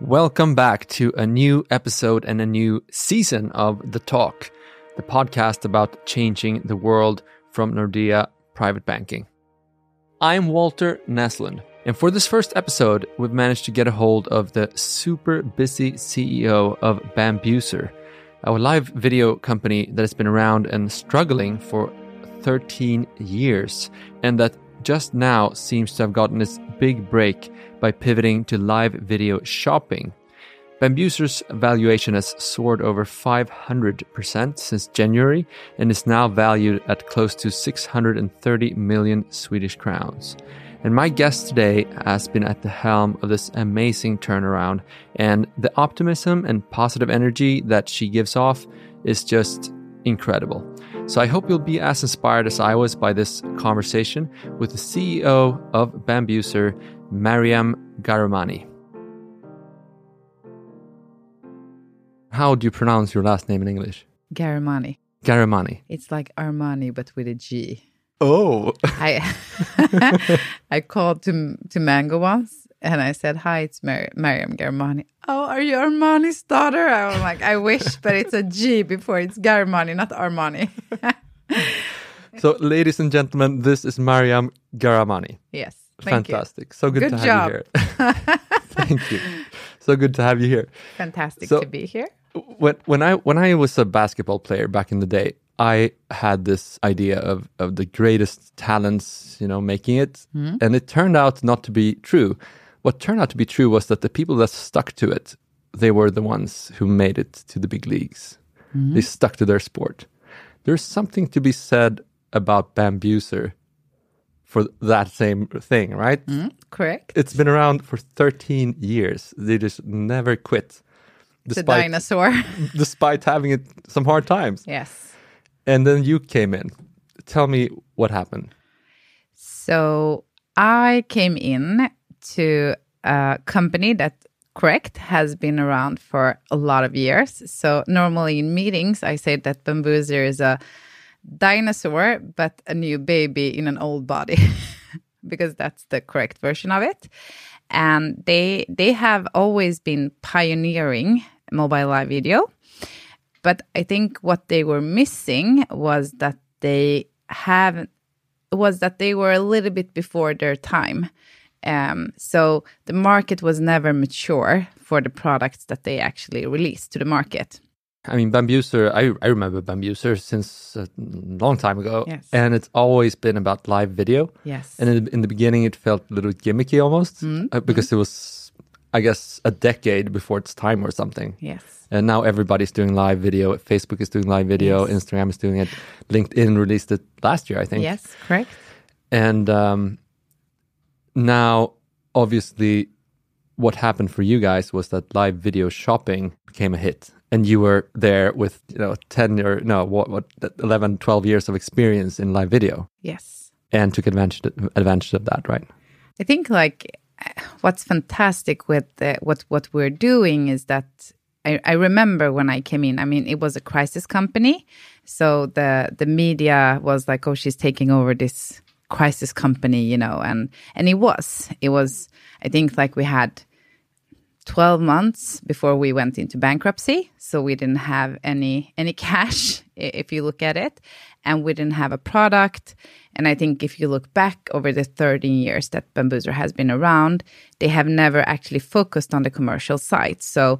Welcome back to a new episode and a new season of The Talk, the podcast about changing the world from Nordea Private Banking. I'm Walter Naslund, and for this first episode, we've managed to get a hold of the super busy CEO of Bambuser, a live video company that has been around and struggling for 13 years, and that just now seems to have gotten its big break by pivoting to live video shopping. Bambuser's valuation has soared over 500% since January and is now valued at close to 630 million Swedish crowns. And my guest today has been at the helm of this amazing turnaround, and the optimism and positive energy that she gives off is just incredible. So I hope you'll be as inspired as I was by this conversation with the CEO of Bambuser, Mariam Garamani. How do you pronounce your last name in English? Garamani. Garamani. It's like Armani, but with a G. Oh. I I called to to Mango once and I said, "Hi, it's Mar- Mariam Garamani." Oh, are you Armani's daughter? I was like, "I wish, but it's a G before it's Garamani, not Armani." so, ladies and gentlemen, this is Mariam Garamani. Yes. Fantastic. You. So good, good to job. have you here. thank you. So good to have you here. Fantastic so, to be here. When when I when I was a basketball player back in the day, I had this idea of of the greatest talents, you know, making it, mm-hmm. and it turned out not to be true. What turned out to be true was that the people that stuck to it, they were the ones who made it to the big leagues. Mm-hmm. They stuck to their sport. There's something to be said about Bambuser for that same thing, right? Mm, correct. It's been around for 13 years. They just never quit. Despite, the dinosaur. despite having it some hard times. Yes. And then you came in. Tell me what happened. So I came in to a company that correct has been around for a lot of years. So normally in meetings I say that Bambuser is a dinosaur, but a new baby in an old body, because that's the correct version of it. And they they have always been pioneering mobile live video, but I think what they were missing was that they have was that they were a little bit before their time. Um, so the market was never mature for the products that they actually released to the market. I mean, Bambuser, I, I remember Bambuser since a long time ago. Yes. And it's always been about live video. Yes. And in, in the beginning, it felt a little gimmicky almost mm. uh, because mm. it was, I guess, a decade before its time or something. Yes. And now everybody's doing live video. Facebook is doing live video. Yes. Instagram is doing it. LinkedIn released it last year, I think. Yes, correct. And um, now, obviously, what happened for you guys was that live video shopping became a hit and you were there with you know 10 or no what, what 11 12 years of experience in live video. Yes. And took advantage advantage of that right? I think like what's fantastic with what what we're doing is that I, I remember when I came in. I mean, it was a crisis company, so the the media was like, "Oh, she's taking over this crisis company," you know, and and it was. It was. I think like we had 12 months before we went into bankruptcy so we didn't have any any cash if you look at it and we didn't have a product. And i think if you look back over the 13 years that bambuser has been around they have never actually focused on the commercial side. So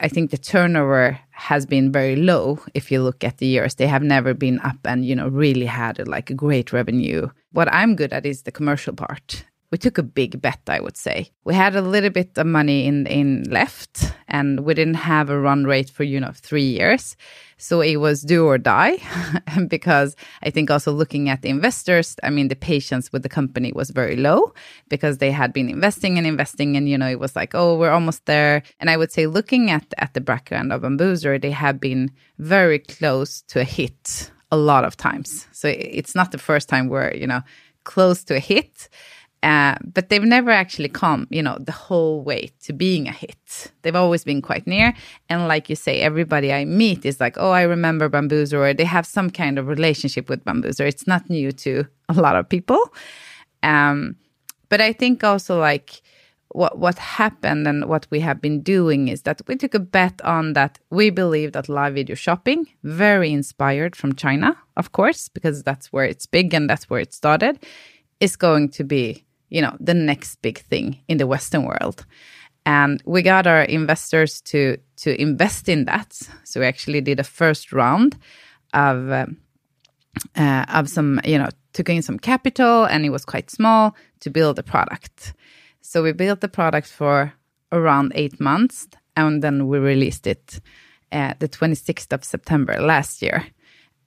i think the turnover has been very low if you look at the years. They have never been up and you know really had like a great revenue. What i'm good at is the commercial part we took a big bet, I would say. We had a little bit of money in in left, and we didn't have a run rate for you know three years, so it was do or die. because I think also looking at the investors, I mean the patience with the company was very low because they had been investing and investing, and you know it was like oh we're almost there. And I would say looking at at the background of Bambuser, they have been very close to a hit a lot of times. So it's not the first time we're you know close to a hit uh, but they've never actually come, you know, the whole way to being a hit. They've always been quite near. And like you say, everybody I meet is like, oh, I remember Bambuser, or they have some kind of relationship with Bambuser. It's not new to a lot of people. Um, but I think also like what what happened and what we have been doing is that we took a bet on that we believe that live video shopping, very inspired from China, of course, because that's where it's big and that's where it started, is going to be, you know, the next big thing in the Western world. And we got our investors to to invest in that. So we actually did a first round of uh, uh, of some, you know, took in some capital, and it was quite small to build the product. So we built the product for around eight months, and then we released it uh, the 26th of September last year,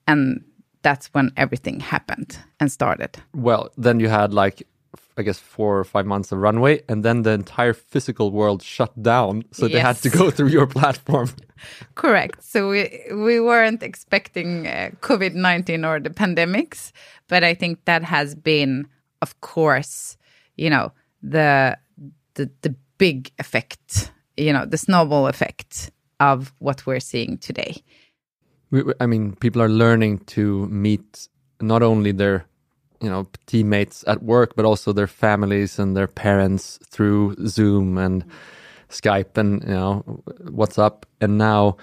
and that's when everything happened and started. Well, then you had like I guess four or five months of runway, and then the entire physical world shut down, so they had to go through your platform. Correct. So we we weren't expecting uh, COVID nineteen or the pandemics, but I think that has been, of course, you know, the the the big effect, you know, the snowball effect of what we're seeing today. We, I mean, people are learning to meet not only their you know teammates at work but also their families and their parents through zoom and skype and you know whatsapp. And now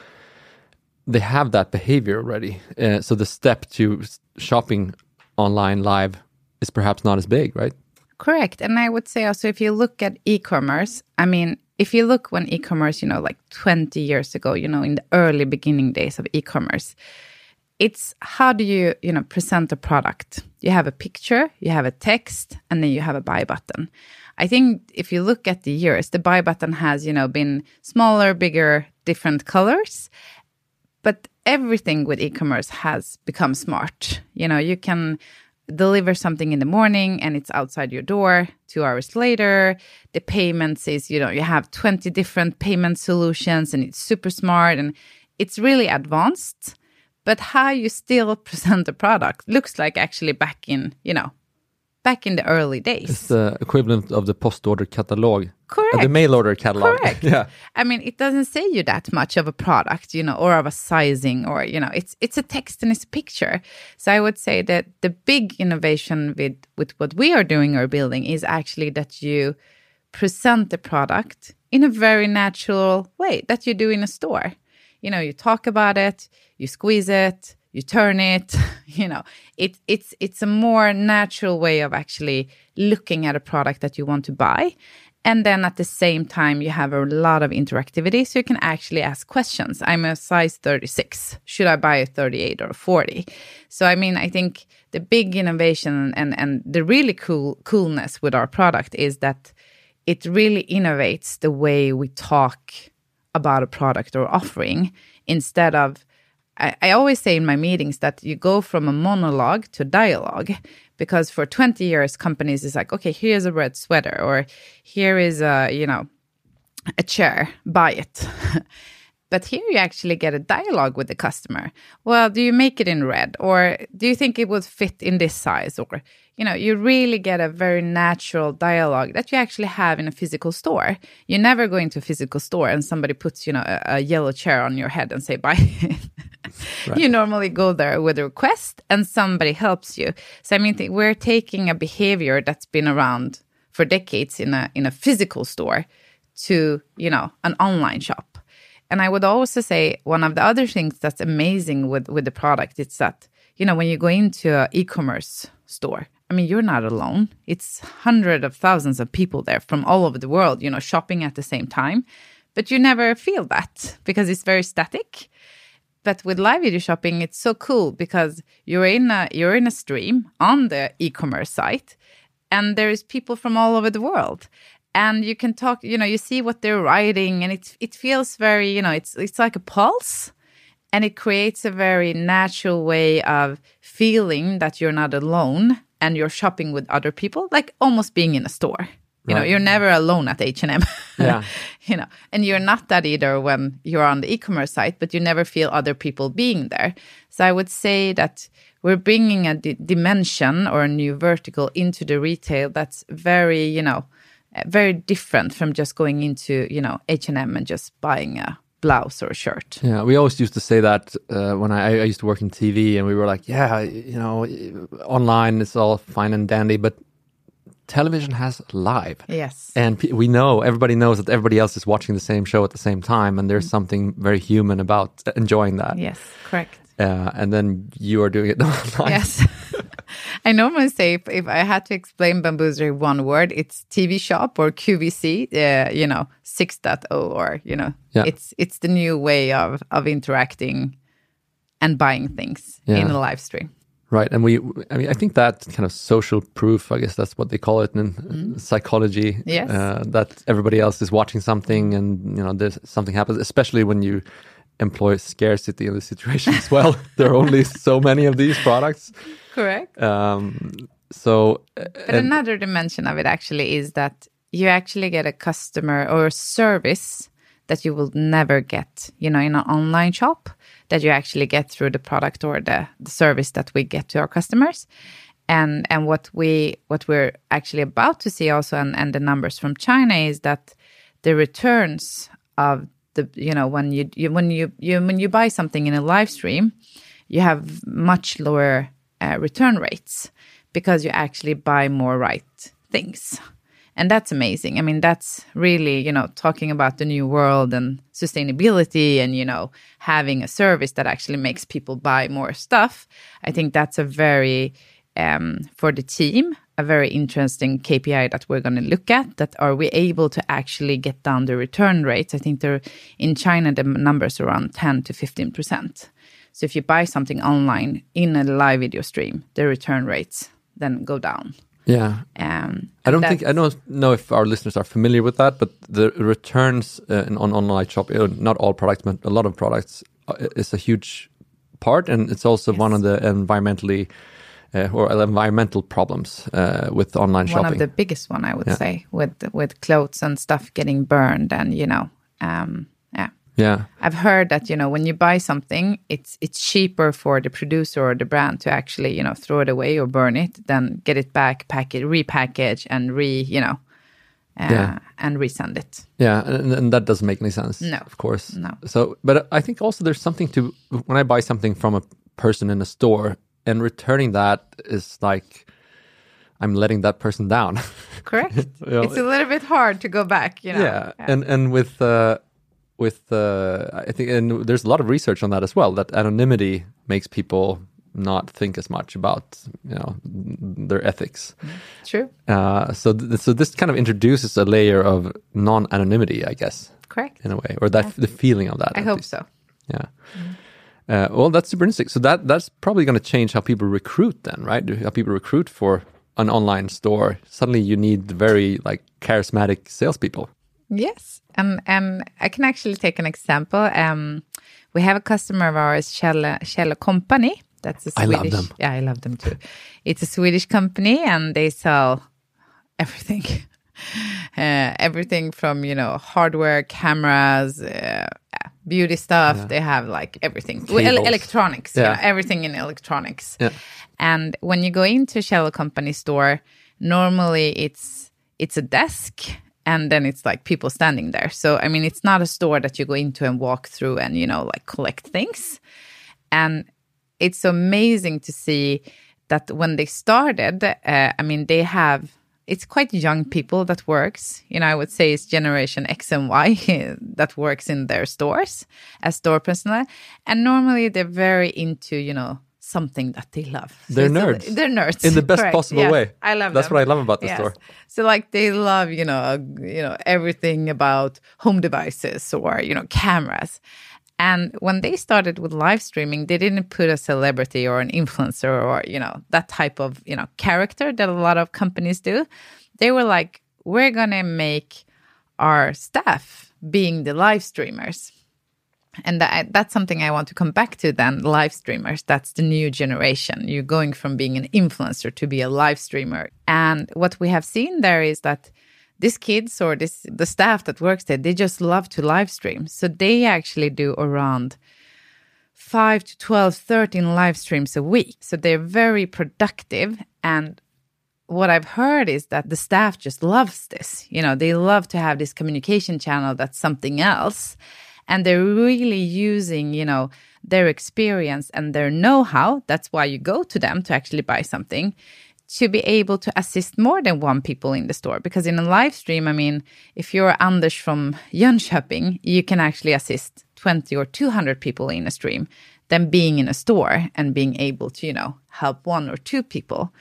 they have that behavior already. Uh, so the step to shopping online live is perhaps not as big right? Correct. And i would say also if you look at e-commerce i mean if you look when e-commerce you know like 20 years ago you know in the early beginning days of e-commerce it's how do you you know present a product? You have a picture you have a text and then you have a buy button. I think if you look at the years the buy button has you know been smaller bigger different colors but everything with e-commerce has become smart. You know you can deliver something in the morning and it's outside your door two hours later the payments is you know you have 20 different payment solutions and it's super smart and it's really advanced but how you still present the product looks like actually back in you know back in the early days. It's the equivalent of the post order catalog. Correct uh, the mail order catalog. Correct. Yeah. I mean it doesn't say you that much of a product you know or of a sizing or you know it's it's a text and it's a picture. So i would say that the big innovation with with what we are doing or building is actually that you present the product in a very natural way that you do in a store you know you talk about it you squeeze it you turn it you know. It, it's it's a more natural way of actually looking at a product that you want to buy. And then at the same time you have a lot of interactivity so you can actually ask questions. I'm a size 36 should i buy a 38 or a 40 so i mean i think the big innovation and and the really cool coolness with our product is that it really innovates the way we talk about a product or offering instead of I, I, always say in my meetings that you go from a monologue to dialogue because for 20 years companies is like okay here's a red sweater or here is a you know a chair buy it but here you actually get a dialogue with the customer well do you make it in red or do you think it would fit in this size or you know, you really get a very natural dialogue that you actually have in a physical store. You never go into a physical store and somebody puts, you know, a, a yellow chair on your head and say bye. right. You normally go there with a request and somebody helps you. So I mean, we're taking a behavior that's been around for decades in a in a physical store to, you know, an online shop. And I would also say one of the other things that's amazing with with the product is that, you know, when you go into an e-commerce store, I mean, you're not alone. It's hundreds of thousands of people there from all over the world, you know, shopping at the same time. But you never feel that because it's very static. But with live video shopping, it's so cool because you're in a you're in a stream on the e-commerce site, and there is people from all over the world, and you can talk. You know, you see what they're writing, and it it feels very you know it's it's like a pulse, and it creates a very natural way of feeling that you're not alone and you're shopping with other people, like almost being in a store. You right. know, you're never alone at H&M. Yeah. you know, and you're not that either when you're on the e-commerce site, but you never feel other people being there. So I would say that we're bringing a dimension or a new vertical into the retail that's very, you know, very different from just going into, you know, H&M and just buying a blouse or a shirt. Yeah, we always used to say that uh, when I, I, used to work in TV, and we were like, yeah, you know, online it's all fine and dandy, but television has live. Yes. And we know, everybody knows that everybody else is watching the same show at the same time. And there's Mm. something very human about enjoying that. Yes, correct. Uh, and then you are doing it online. Yes. I normally say if, if I had to explain Bambuser one word, it's TV shop or QVC, uh, you know, 6.0 or, you know, Yeah. it's it's the new way of, of interacting and buying things Yeah. in a live stream. Right. And we, I mean, I think that kind of social proof, I guess that's what they call it in psychology. Mm-hmm. Yes. Uh, that everybody else is watching something and, you know, there's something happens, especially when you employ scarcity in the situation as well. there are only so many of these products. Correct. Um, so, But and- another dimension of it actually is that you actually get a customer or a service that you will never get, you know, in an online shop that you actually get through the product or the, the service that we get to our customers. And and what we what we're actually about to see also and, and the numbers from China is that the returns of the you know when you, you when you, you when you buy something in a live stream, you have much lower uh, return rates because you actually buy more right things. And that's amazing. I mean, that's really, you know, talking about the new world and sustainability and, you know, having a service that actually makes people buy more stuff. I think that's a very, um, for the team, a very interesting KPI that we're going to look at. That are we able to actually get down the return rates? I think they're in China, the numbers around 10 to 15%. So if you buy something online in a live video stream, the return rates then go down. yeah. Um, I don't think I don't know if our listeners are familiar with that, but the returns uh, in, on online shop, not all products, but a lot of products, uh, is a huge part, and it's also one of the environmentally uh, or environmental problems uh, with online one shopping. One of the biggest one I would Yeah. say with with clothes and stuff getting burned and you know um, yeah yeah, I've heard that you know when you buy something it's it's cheaper for the producer or the brand to actually you know throw it away or burn it than get it back pack it repackage and re you know uh, Yeah. and resend it yeah, and, and that doesn't make any sense. No. of course. No. So, but I think also there's something to when I buy something from a person in a store and returning that is like I'm letting that person down. correct Yeah. it's a little bit hard to go back you know yeah, and and with uh, with uh, I think and there's a lot of research on that as well. That anonymity makes people not think as much about you know their ethics. true Uh, so th- so this kind of introduces a layer of non-anonymity, I guess, correct in a way, or that the feeling of that. I hope least. so Yeah. Uh, well, that's super interesting. So that that's probably going to change how people recruit, then, right? How people recruit for an online store. Suddenly, you need very like charismatic salespeople. Yes, and and I can actually take an example. Um, we have a customer of ours, Kjell Kjell Company. That's a Swedish. I love them. Yeah, I love them too. It's a Swedish company, and they sell everything, uh, everything from you know hardware, cameras, uh, beauty stuff. They have like everything, Well, electronics. Yeah, Yeah. everything in electronics. Yeah. And when you go into Kjell Company store, normally it's it's a desk and then it's like people standing there. So I mean it's not a store that you go into and walk through and you know like collect things. And it's amazing to see that when they started, uh, I mean they have it's quite young people that works. You know, I would say it's generation X and Y that works in their stores as store personnel. And normally they're very into, you know, something that they love. They're a- nerds. they're nerds. In the best Correct. possible Yes. way. I love That's them. what I love about the Yes. store. So like they love, you know, you know, everything about home devices or, you know, cameras. And when they started with live streaming, they didn't put a celebrity or an influencer or, you know, that type of, you know, character that a lot of companies do. They were like, we're going to make our staff being the live streamers. And that, that's something I want to come back to then live streamers. That's the new generation. You're going from being an influencer to be a live streamer. And what we have seen there is that these kids or this the staff that works there, they just love to live stream. So they actually do around 5 to 12, 13 live streams a week. So they're very productive and what I've heard is that the staff just loves this. You know, they love to have this communication channel that's something else. And they're really using, you know, their experience and their know how. That's why you go to them to actually buy something to be able to assist more than one people in the store because in a live stream i mean if you're anders from jönköping you can actually assist 20 or 200 people in a stream than being in a store and being able to you know help one or two people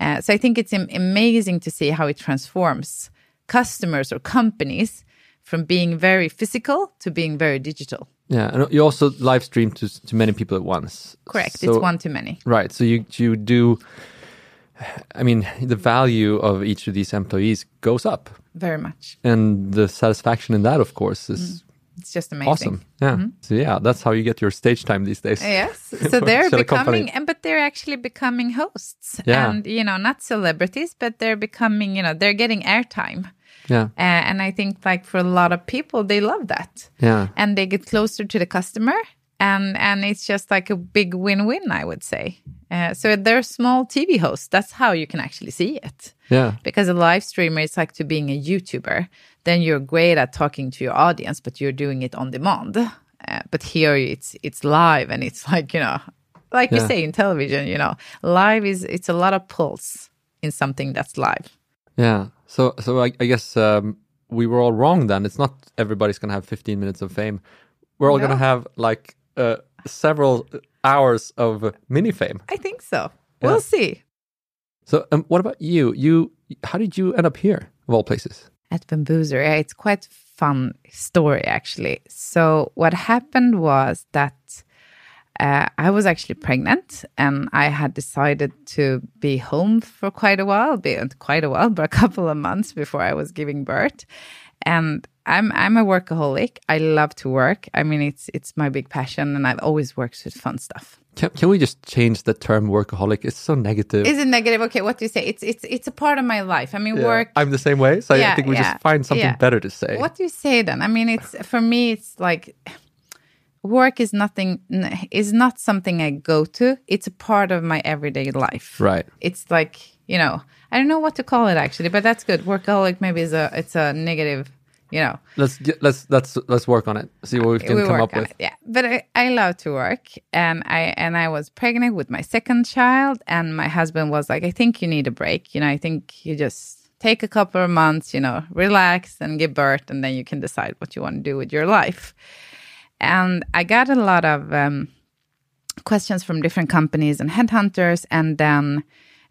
uh, so i think it's amazing to see how it transforms customers or companies from being very physical to being very digital Yeah, and you also live stream to to many people at once. correct So- it's one too many Right. So you you do. I mean, the value of each of these employees goes up, very much and the satisfaction in that, of course, is mm, it's just amazing awesome. Yeah. Mm-hmm. So yeah, that's how you get your stage time these days. Yes. So they're becoming, and but they're actually becoming hosts, Yeah. and you know, not celebrities, but they're becoming, you know, they're getting airtime, Yeah. uh, and I think like for a lot of people, they love that, Yeah. and they get closer to the customer, and and it's just like a big win-win, I would say. Uh, so they're small TV hosts. That's how you can actually see it. Yeah. Because a live streamer is like to being a YouTuber. Then you're great at talking to your audience, but you're doing it on demand. Uh, but here it's it's live, and it's like you know, like you say in television, you know, live is it's a lot of pulse in something that's live. Yeah. So so I, I guess um, we were all wrong then. It's not everybody's gonna have 15 minutes of fame. We're all No. gonna have like uh, several hours of mini fame. I think so. Yeah. We'll see. So um, what about you? You how did you end up here of all places? at Bambuser. Yeah, it's quite fun story actually. So what happened was that uh, I was actually pregnant, and I had decided to be home for quite a while, be quite a while, but a couple of months before I was giving birth. And I'm I'm a workaholic. I love to work. I mean, it's it's my big passion, and I've always worked with fun stuff. Can, can we just change the term workaholic? It's so negative. Is it negative? Okay, what do you say? It's it's it's a part of my life. I mean, Yeah. work. I'm the same way. So I think we yeah, just find something yeah. better to say. What do you say then? I mean, it's for me. It's like work is nothing. Is not something I go to. It's a part of my everyday life. Right. It's like you know. I don't know what to call it actually, but that's good. Workaholic maybe is a it's a negative. You know, Let's let's let's let's work on it. See what we can we come up with. it. Yeah, but I, I love to work, and I and I was pregnant with my second child, and my husband was like, "I think you need a break. You know, I think you just take a couple of months, you know, relax and give birth, and then you can decide what you want to do with your life." And I got a lot of um, questions from different companies and headhunters, and then.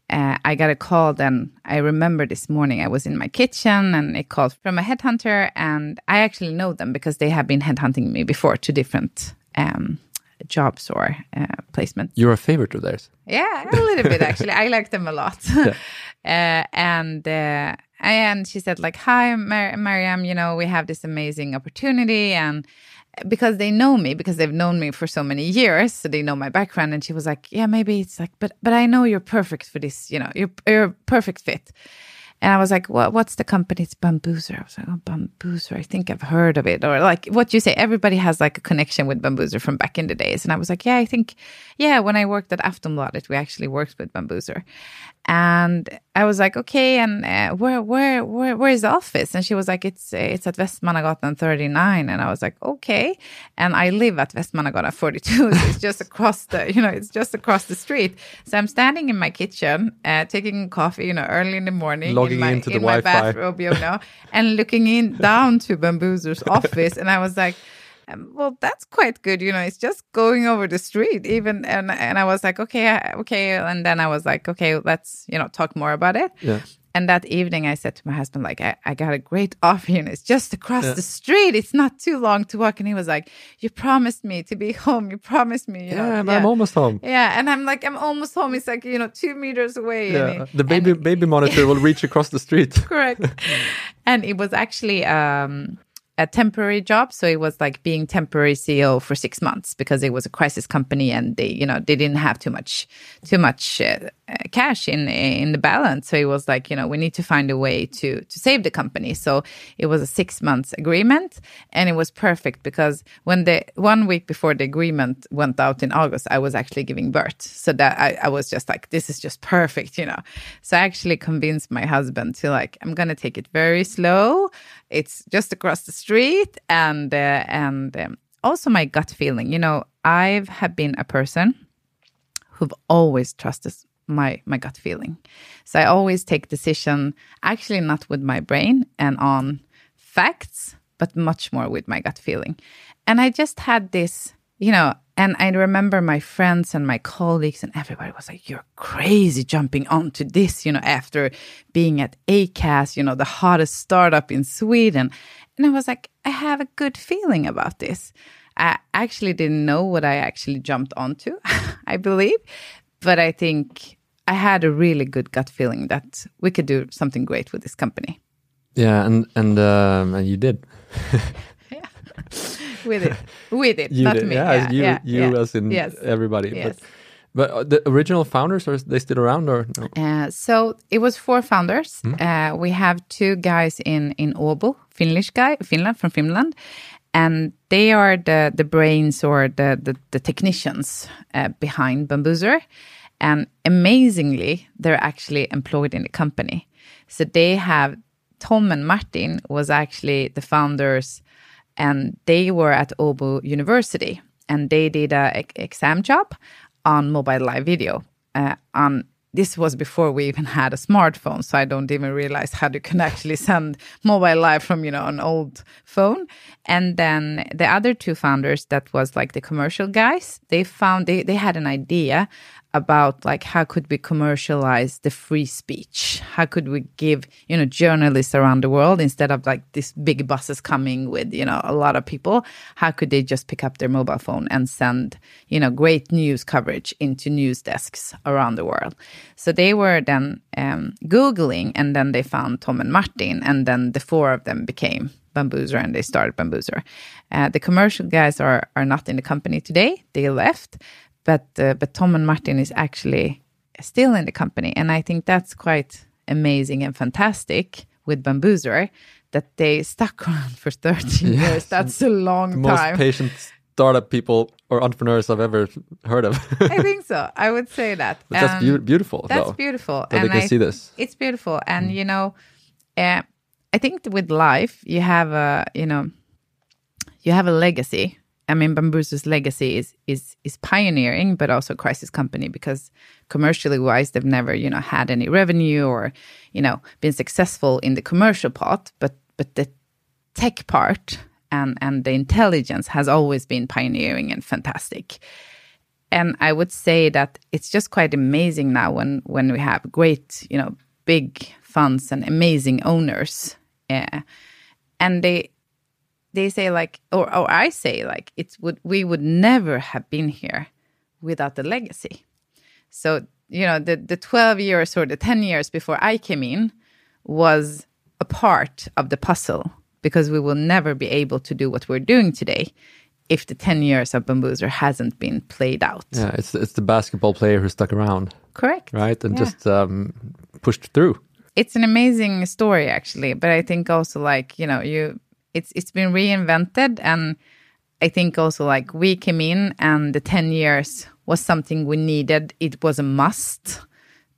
Uh, I got a call. Then I remember this morning I was in my kitchen and it called from a headhunter, and I actually know them because they have been headhunting me before to different um, jobs or uh, placement. You're a favorite of theirs. Yeah, a little bit actually. I like them a lot. uh, and uh, and she said like, "Hi, Mar- Mariam. You know, we have this amazing opportunity, and because they know me, because they've known me for so many years, so they know my background." And she was like, "Yeah, maybe it's like, but but I know you're perfect for this. You know, you're you're a perfect fit." And I was like, what, what's the company? It's Bambuser. I was like, oh, Bambuser. I think I've heard of it. Or like what you say, everybody has like a connection with Bambuser from back in the days. And I was like, yeah, I think, yeah, when I worked at Aftonbladet, we actually worked with Bambuser. And I was like, okay, and uh, where, where, where, where is the office? And she was like, it's, uh, it's at Västmannagatan 39. And I was like, okay. And I live at Västmannagatan 42. So it's just across the, you know, it's just across the street. So I'm standing in my kitchen, uh, taking coffee, you know, early in the morning. Logging in my, into the in my Wi-Fi. bathrobe, you know, and looking in down to Bambuser's office. And I was like, um, well, that's quite good. You know, it's just going over the street even. And, and I was like, okay, okay. And then I was like, okay, let's, you know, talk more about it. Yeah. And that evening I said to my husband, like, I, I got a great offer, know, it's just across the street. It's not too long to walk. And he was like, you promised me to be home. You promised me, you know. Yeah, I'm almost home. Yeah, and I'm like, I'm almost home. It's like, you know, two meters away. Yeah. he- The baby and- baby monitor will reach across the street. correct. and it was actually um, a temporary job, so it was like being temporary CEO for six months because it was a crisis company, and they, you know, they didn't have too much, too much uh, cash in in the balance. So it was like, you know, we need to find a way to to save the company. So it was a six months agreement, and it was perfect because when the one week before the agreement went out in August, I was actually giving birth. So that I, I was just like, this is just perfect, you know. So I actually convinced my husband to like, I'm gonna take it very slow. It's just across the street, and uh, and um, also my gut feeling. You know, I've have been a person who've always trusted my my gut feeling. So I always take decision actually not with my brain and on facts, but much more with my gut feeling. And I just had this, you know, and I remember my friends and my colleagues and everybody was like, You're crazy jumping onto this, you know, after being at Acast, you know, the hottest startup in Sweden. And I was like, I have a good feeling about this. I actually didn't know what I actually jumped onto, I believe. But I think I had a really good gut feeling that we could do something great with this company. Yeah, and and um, and you did. yeah, with it, with it, you not did. me. Yeah, Yeah, you, yeah, you yeah. as in Yes. everybody. Yes. But but uh, the original founders are they still around or no? Uh, so it was four founders. Hmm. Uh, we have two guys in in Åbo, Finnish guy, Finland from Finland, and they are the the brains or the the, the technicians uh, behind Bambuser. And amazingly, they're actually employed in the company. So they have Tom and Martin was actually the founders, and they were at Åbo University, and they did a exam job on mobile live video. Uh, on this was before we even had a smartphone, so I don't even realize how you can actually send mobile live from you know an old phone. And then the other two founders, that was like the commercial guys, they found they they had an idea about like how could we commercialize the free speech? How could we give you know journalists around the world instead of like these big buses coming with you know a lot of people how could they just pick up their mobile phone and send you know great news coverage into news desks around the world? So they were then um, googling and then they found tom and martin and then the four of them became Bambuser and they started Bambuser. Uh, the commercial guys are are not in the company today; they left, but uh, but Tom and Martin is actually still in the company, and I think that's quite amazing and fantastic with Bambuser that they stuck around for 13 years. That's a long The most time. patient startup people or entrepreneurs I've ever heard of. I think so. I would say that. But that's beau- beautiful. That's though, beautiful. That they can I- see this. It's beautiful. And, you know, uh, I think with life, you have a, you know, you have a legacy. I mean, Bambuser's legacy is is is pioneering, but also a crisis company because commercially wise, they've never, you know, had any revenue or, you know, been successful in the commercial part, but but the tech part and and the intelligence has always been pioneering and fantastic. And I would say that it's just quite amazing now when when we have great, you know, big funds and amazing owners, yeah, and they they say like, or or I say like, it would we would never have been here without the legacy. So you know, the the twelve years or the ten years before I came in was a part of the puzzle because we will never be able to do what we're doing today if the 10 years of Bambuser hasn't been played out. Yeah, it's it's the basketball player who stuck around, Correct. right, and Yeah. just um, pushed through. It's an amazing story actually, but I think also like, you know, you it's it's been reinvented and I think also like we came in and the 10 years was something we needed. It was a must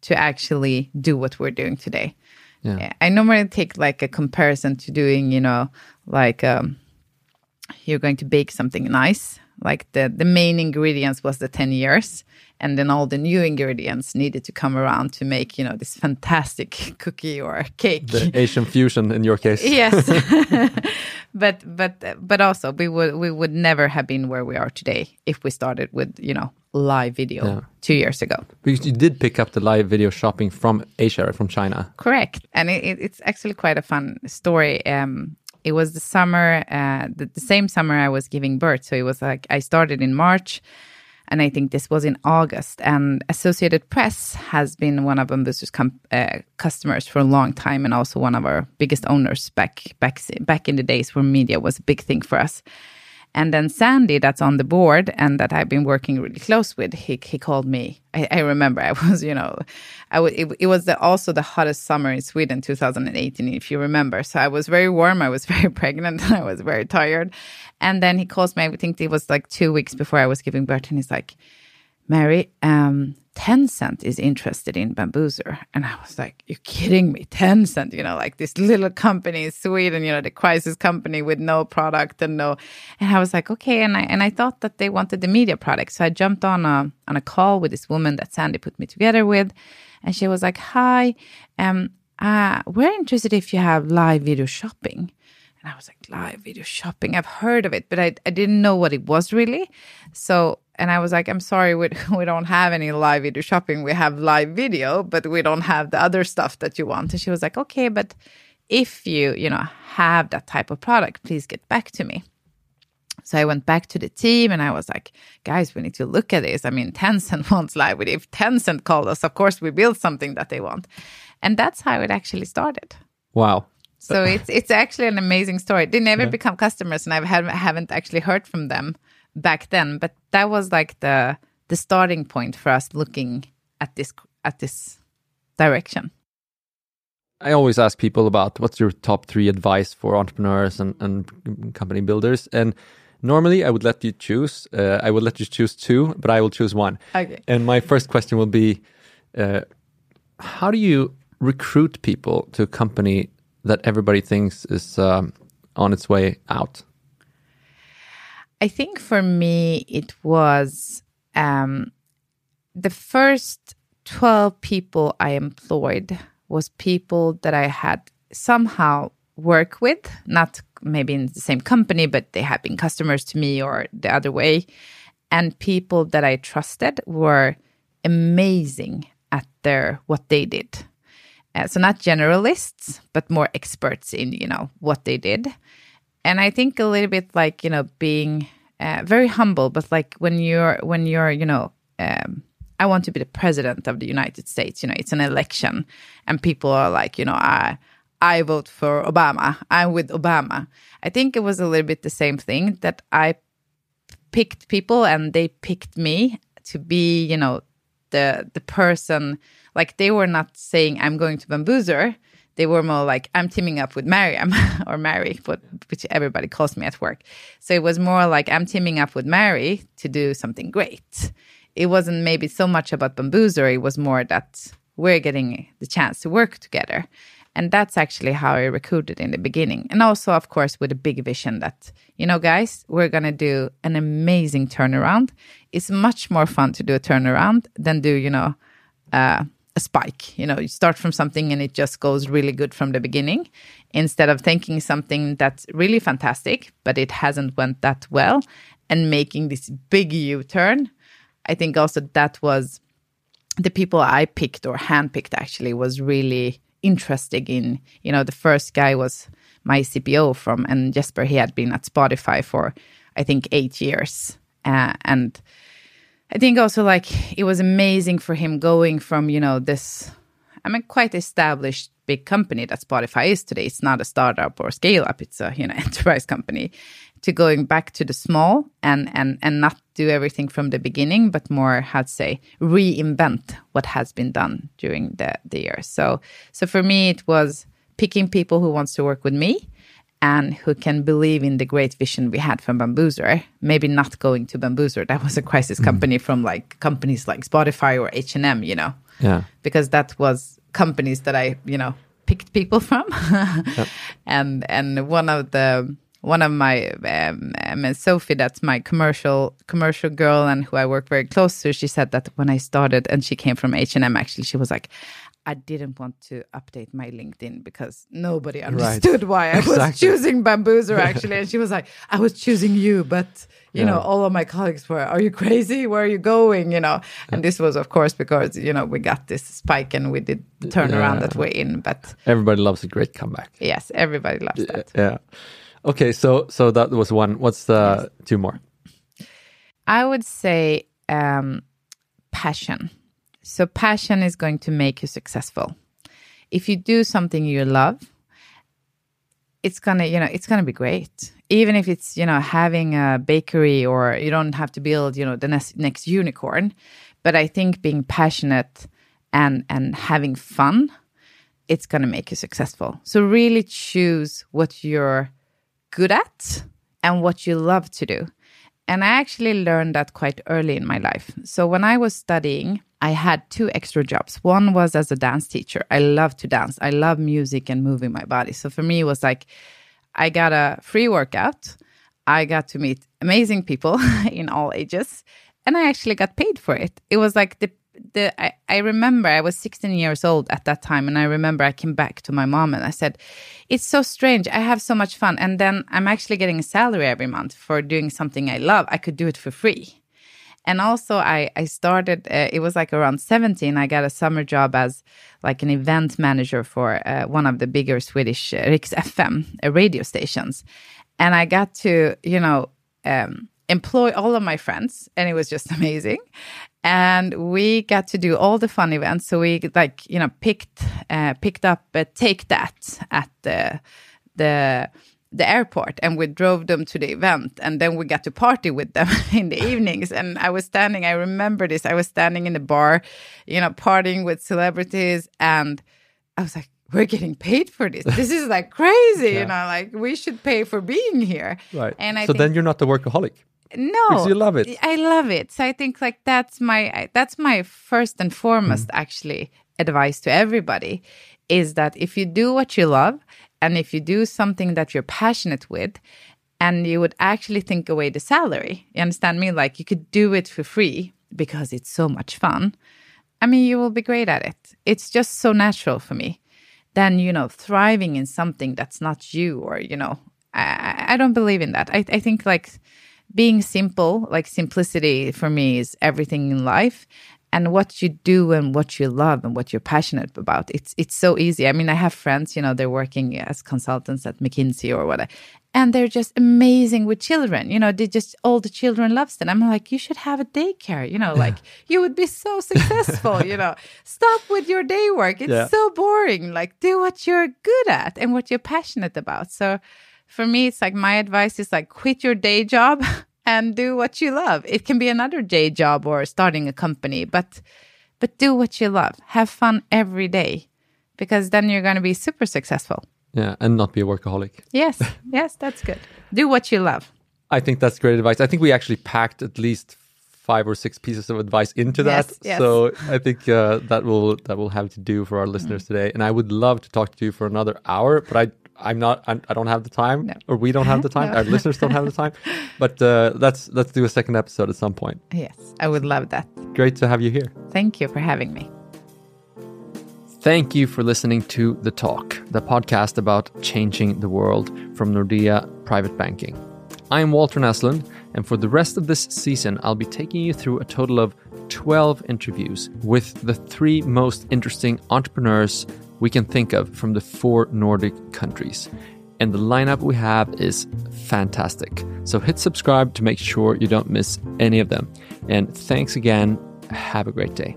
to actually do what we're doing today. Yeah. I normally take like a comparison to doing, you know, like um, you're going to bake something nice. Like the the main ingredients was the ten years, and then all the new ingredients needed to come around to make you know this fantastic cookie or cake. The Asian fusion in your case. yes, but but but also we would we would never have been where we are today if we started with you know live video Yeah. two years ago. Because you did pick up the live video shopping from Asia, from China. Correct, and it, it's actually quite a fun story. Um, it was the summer, uh, the, the same summer I was giving birth. So it was like I started in March, and I think this was in August. And Associated Press has been one of com- uh, customers for a long time, and also one of our biggest owners back back back in the days where media was a big thing for us. And then Sandy, that's on the board and that I've been working really close with, he, he called me. I, I remember I was, you know, I w- it, it was the, also the hottest summer in Sweden, 2018, if you remember. So I was very warm, I was very pregnant, I was very tired. And then he calls me, I think it was like two weeks before I was giving birth, and he's like, Mary, um, Tencent is interested in Bambuser. And I was like, you're kidding me. Tencent, you know, like this little company in Sweden, you know, the crisis company with no product and no. And I was like, okay. And I, and I thought that they wanted the media product. So I jumped on a, on a call with this woman that Sandy put me together with. And she was like, hi, um, uh, we're interested if you have live video shopping. And I was like, live video shopping. I've heard of it, but I, I didn't know what it was really. So and I was like, I'm sorry, we, we don't have any live video shopping. We have live video, but we don't have the other stuff that you want. And she was like, okay, but if you, you know, have that type of product, please get back to me. So I went back to the team and I was like, guys, we need to look at this. I mean, Tencent wants live video. If Tencent called us, of course we build something that they want. And that's how it actually started. Wow. So it's it's actually an amazing story. They never yeah. become customers and I haven't actually heard from them back then, but that was like the the starting point for us looking at this at this direction. I always ask people about what's your top three advice for entrepreneurs and, and company builders. And normally I would let you choose. Uh, I would let you choose two, but I will choose one. Okay. And my first question will be uh, How do you recruit people to a company that everybody thinks is um, on its way out? I think for me, it was um, the first 12 people I employed was people that I had somehow work with, not maybe in the same company, but they had been customers to me or the other way. And people that I trusted were amazing at their what they did. Uh, so not generalists, but more experts in you know what they did and I think a little bit like you know being uh, very humble, but like when you're when you're you know. Um, I want to be the president of the United States. You know, it's an election, and people are like, you know, I I vote for Obama. I'm with Obama. I think it was a little bit the same thing that I picked people and they picked me to be, you know, the the person. Like they were not saying I'm going to Bambuser they were more like I'm teaming up with Mariam or Mary, which everybody calls me at work. So it was more like I'm teaming up with Mary to do something great. It wasn't maybe so much about Bambuser. It was more that we're getting the chance to work together. And that's actually how I recruited in the beginning. And also, of course, with a big vision that, you know, guys, we're going to do an amazing turnaround. It's much more fun to do a turnaround than do, you know, uh, a spike. You know, you start from something and it just goes really good from the beginning instead of thinking something that's really fantastic, but it hasn't went that well and making this big U-turn. I think also that was the people I picked or handpicked actually was really interested in, you know, the first guy was my CPO from, and Jesper, he had been at Spotify for, I think, eight years. Uh, and I think also like it was amazing for him going from, you know, this, I mean, quite established big company that Spotify is today. It's not a startup or scale up, it's a, you know, enterprise company to going back to the small and, and, and not do everything from the beginning, but more, how to say, reinvent what has been done during the, the years. So, so for me, it was picking people who wants to work with me and who can believe in the great vision we had from Bambuser. Maybe not going to Bambuser. That was a crisis mm. company from like companies like Spotify or H&M, you know. Yeah. Because that was companies that I, you know, picked people from. yep. And and one of the one of my um, um, Sophie, that's my commercial commercial girl, and who I work very close to. She said that when I started, and she came from H and M. Actually, she was like, I didn't want to update my LinkedIn because nobody understood right. why I exactly. was choosing Bambuser actually. and she was like, I was choosing you, but you yeah. know, all of my colleagues were, Are you crazy? Where are you going? You know, and this was of course because, you know, we got this spike and we did the turnaround yeah. that we're in. But everybody loves a great comeback. Yes, everybody loves that. Yeah. Okay, so so that was one. What's the yes. two more? I would say um passion so, passion is going to make you successful. If you do something you love, it's gonna, you know, it's gonna be great. Even if it's, you know, having a bakery or you don't have to build, you know, the next, next unicorn. But I think being passionate and and having fun, it's gonna make you successful. So really choose what you're good at and what you love to do. And I actually learned that quite early in my life. So when I was studying, I had two extra jobs. One was as a dance teacher. I love to dance. I love music and moving my body. So for me, it was like I got a free workout. I got to meet amazing people in all ages, and I actually got paid for it. It was like the the I, I remember I was 16 years old at that time, and I remember I came back to my mom and I said, "It's so strange. I have so much fun, and then I'm actually getting a salary every month for doing something I love. I could do it for free." And also, I I started. Uh, it was like around 17. I got a summer job as like an event manager for uh, one of the bigger Swedish uh, FM uh, radio stations, and I got to you know. Um, employ all of my friends and it was just amazing and we got to do all the fun events so we like you know picked uh, picked up uh, Take That at the the the airport and we drove them to the event and then we got to party with them in the evenings. And i was standing i remember this i was standing in the bar you know partying with celebrities and i was like we're getting paid for this. This is like crazy yeah. you know like we should pay for being here. Right. And I so then you're not the workaholic? No. Because you love it. I love it. So i think like that's my that's my first and foremost mm. actually advice to everybody is that if you do what you love and if you do something that you're passionate with and you would actually think away the salary you understand me? Like you could do it for free because it's so much fun. I mean you will be great at it. It's just so natural for me. Then you know thriving in something that's not you or you know i, I don't believe in that. I, I think like being simple, like simplicity for me is everything in life. And what you do and what you love and what you're passionate about, it's it's so easy. I mean, I have friends, you know, they're working as consultants at McKinsey or whatever, and they're just amazing with children. You know, they just all the children loves them. I'm like, you should have a daycare. You know, like you would be so successful. you know, stop with your day work. It's yeah. so boring. Like do what you're good at and what you're passionate about. So for me, it's like my advice is like quit your day job and do what you love. It can be another day job or starting a company, but but do what you love. Have fun every day because then you're going to be super successful. Yeah, and not be a workaholic. Yes. yes, that's good. Do what you love. I think that's great advice. I think we actually packed at least five or six pieces of advice into that. Yes, yes. So I think uh, that will that will have to do for our listeners mm. today. And I would love to talk to you for another hour, but I I'm not. I'm, I do not have the time, no. or we don't have the time. no. Our listeners don't have the time. But uh, let's let's do a second episode at some point. Yes, I would love that. Great to have you here. Thank you for having me. Thank you for listening to The Talk, the podcast about changing the world from Nordea Private Banking. I'm Walter Naslund, and for the rest of this season, I'll be taking you through a total of 12 interviews with the three most interesting entrepreneurs we can think of from the four Nordic countries. And the lineup we have is fantastic. So hit subscribe to make sure you don't miss any of them. And thanks again. Have a great day.